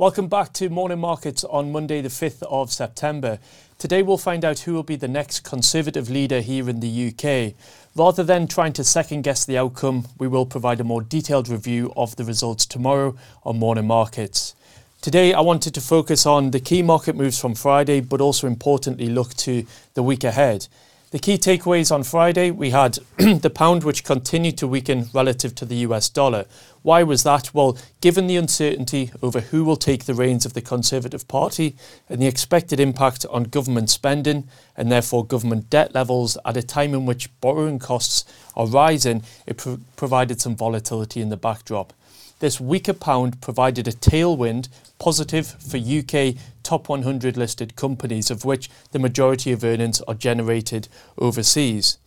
Welcome back to Morning Markets on Monday, the 5th of September. Today we'll find out who will be the next Conservative leader here in the UK. Rather than trying to second guess the outcome, we will provide a more detailed review of the results tomorrow on Morning Markets. Today I wanted to focus on the key market moves from Friday, but also importantly look to the week ahead. The key takeaways on Friday we had the pound, which continued to weaken relative to the US dollar. Why was that? Well, given the uncertainty over who will take the reins of the Conservative Party and the expected impact on government spending and therefore government debt levels at a time in which borrowing costs are rising, it pro- provided some volatility in the backdrop. This weaker pound provided a tailwind positive for UK top 100 listed companies, of which the majority of earnings are generated overseas.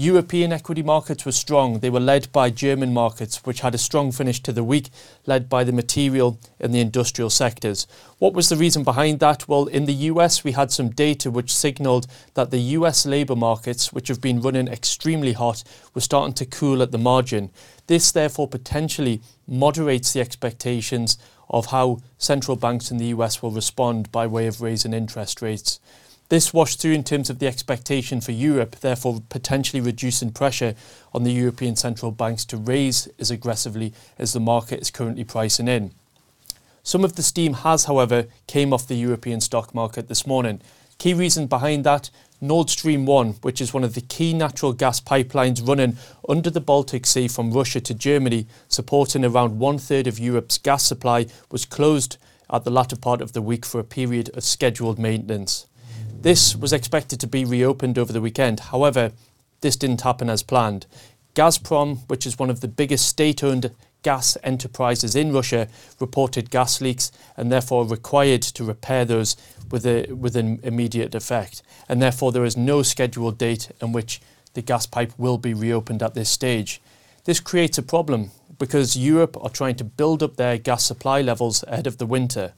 European equity markets were strong. They were led by German markets, which had a strong finish to the week, led by the material and the industrial sectors. What was the reason behind that? Well, in the US, we had some data which signalled that the US labour markets, which have been running extremely hot, were starting to cool at the margin. This, therefore, potentially moderates the expectations of how central banks in the US will respond by way of raising interest rates. This washed through in terms of the expectation for Europe, therefore potentially reducing pressure on the European central banks to raise as aggressively as the market is currently pricing in. Some of the steam has, however, came off the European stock market this morning. Key reason behind that Nord Stream 1, which is one of the key natural gas pipelines running under the Baltic Sea from Russia to Germany, supporting around one third of Europe's gas supply, was closed at the latter part of the week for a period of scheduled maintenance. This was expected to be reopened over the weekend. However, this didn't happen as planned. Gazprom, which is one of the biggest state owned gas enterprises in Russia, reported gas leaks and therefore required to repair those with, a, with an immediate effect. And therefore, there is no scheduled date in which the gas pipe will be reopened at this stage. This creates a problem because Europe are trying to build up their gas supply levels ahead of the winter.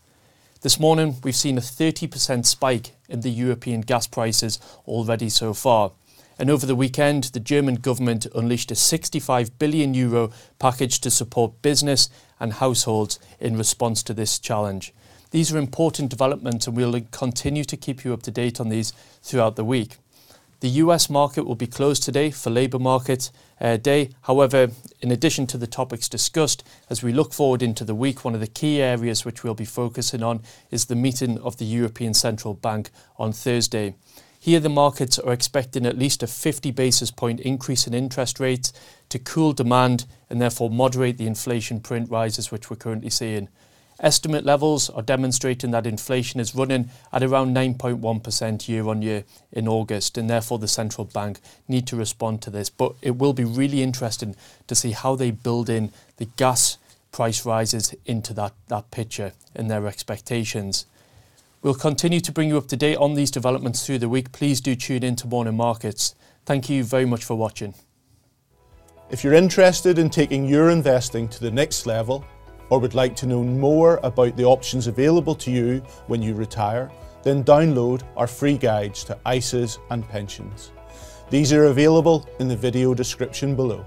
This morning, we've seen a 30% spike in the European gas prices already so far. And over the weekend, the German government unleashed a 65 billion euro package to support business and households in response to this challenge. These are important developments, and we'll continue to keep you up to date on these throughout the week. The US market will be closed today for Labour Market uh, Day. However, in addition to the topics discussed, as we look forward into the week, one of the key areas which we'll be focusing on is the meeting of the European Central Bank on Thursday. Here, the markets are expecting at least a 50 basis point increase in interest rates to cool demand and therefore moderate the inflation print rises which we're currently seeing. Estimate levels are demonstrating that inflation is running at around 9.1% year on year in August, and therefore the central bank need to respond to this. But it will be really interesting to see how they build in the gas price rises into that, that picture and their expectations. We'll continue to bring you up to date on these developments through the week. Please do tune in to Morning Markets. Thank you very much for watching. If you're interested in taking your investing to the next level, or would like to know more about the options available to you when you retire, then download our free guides to ISAs and pensions. These are available in the video description below.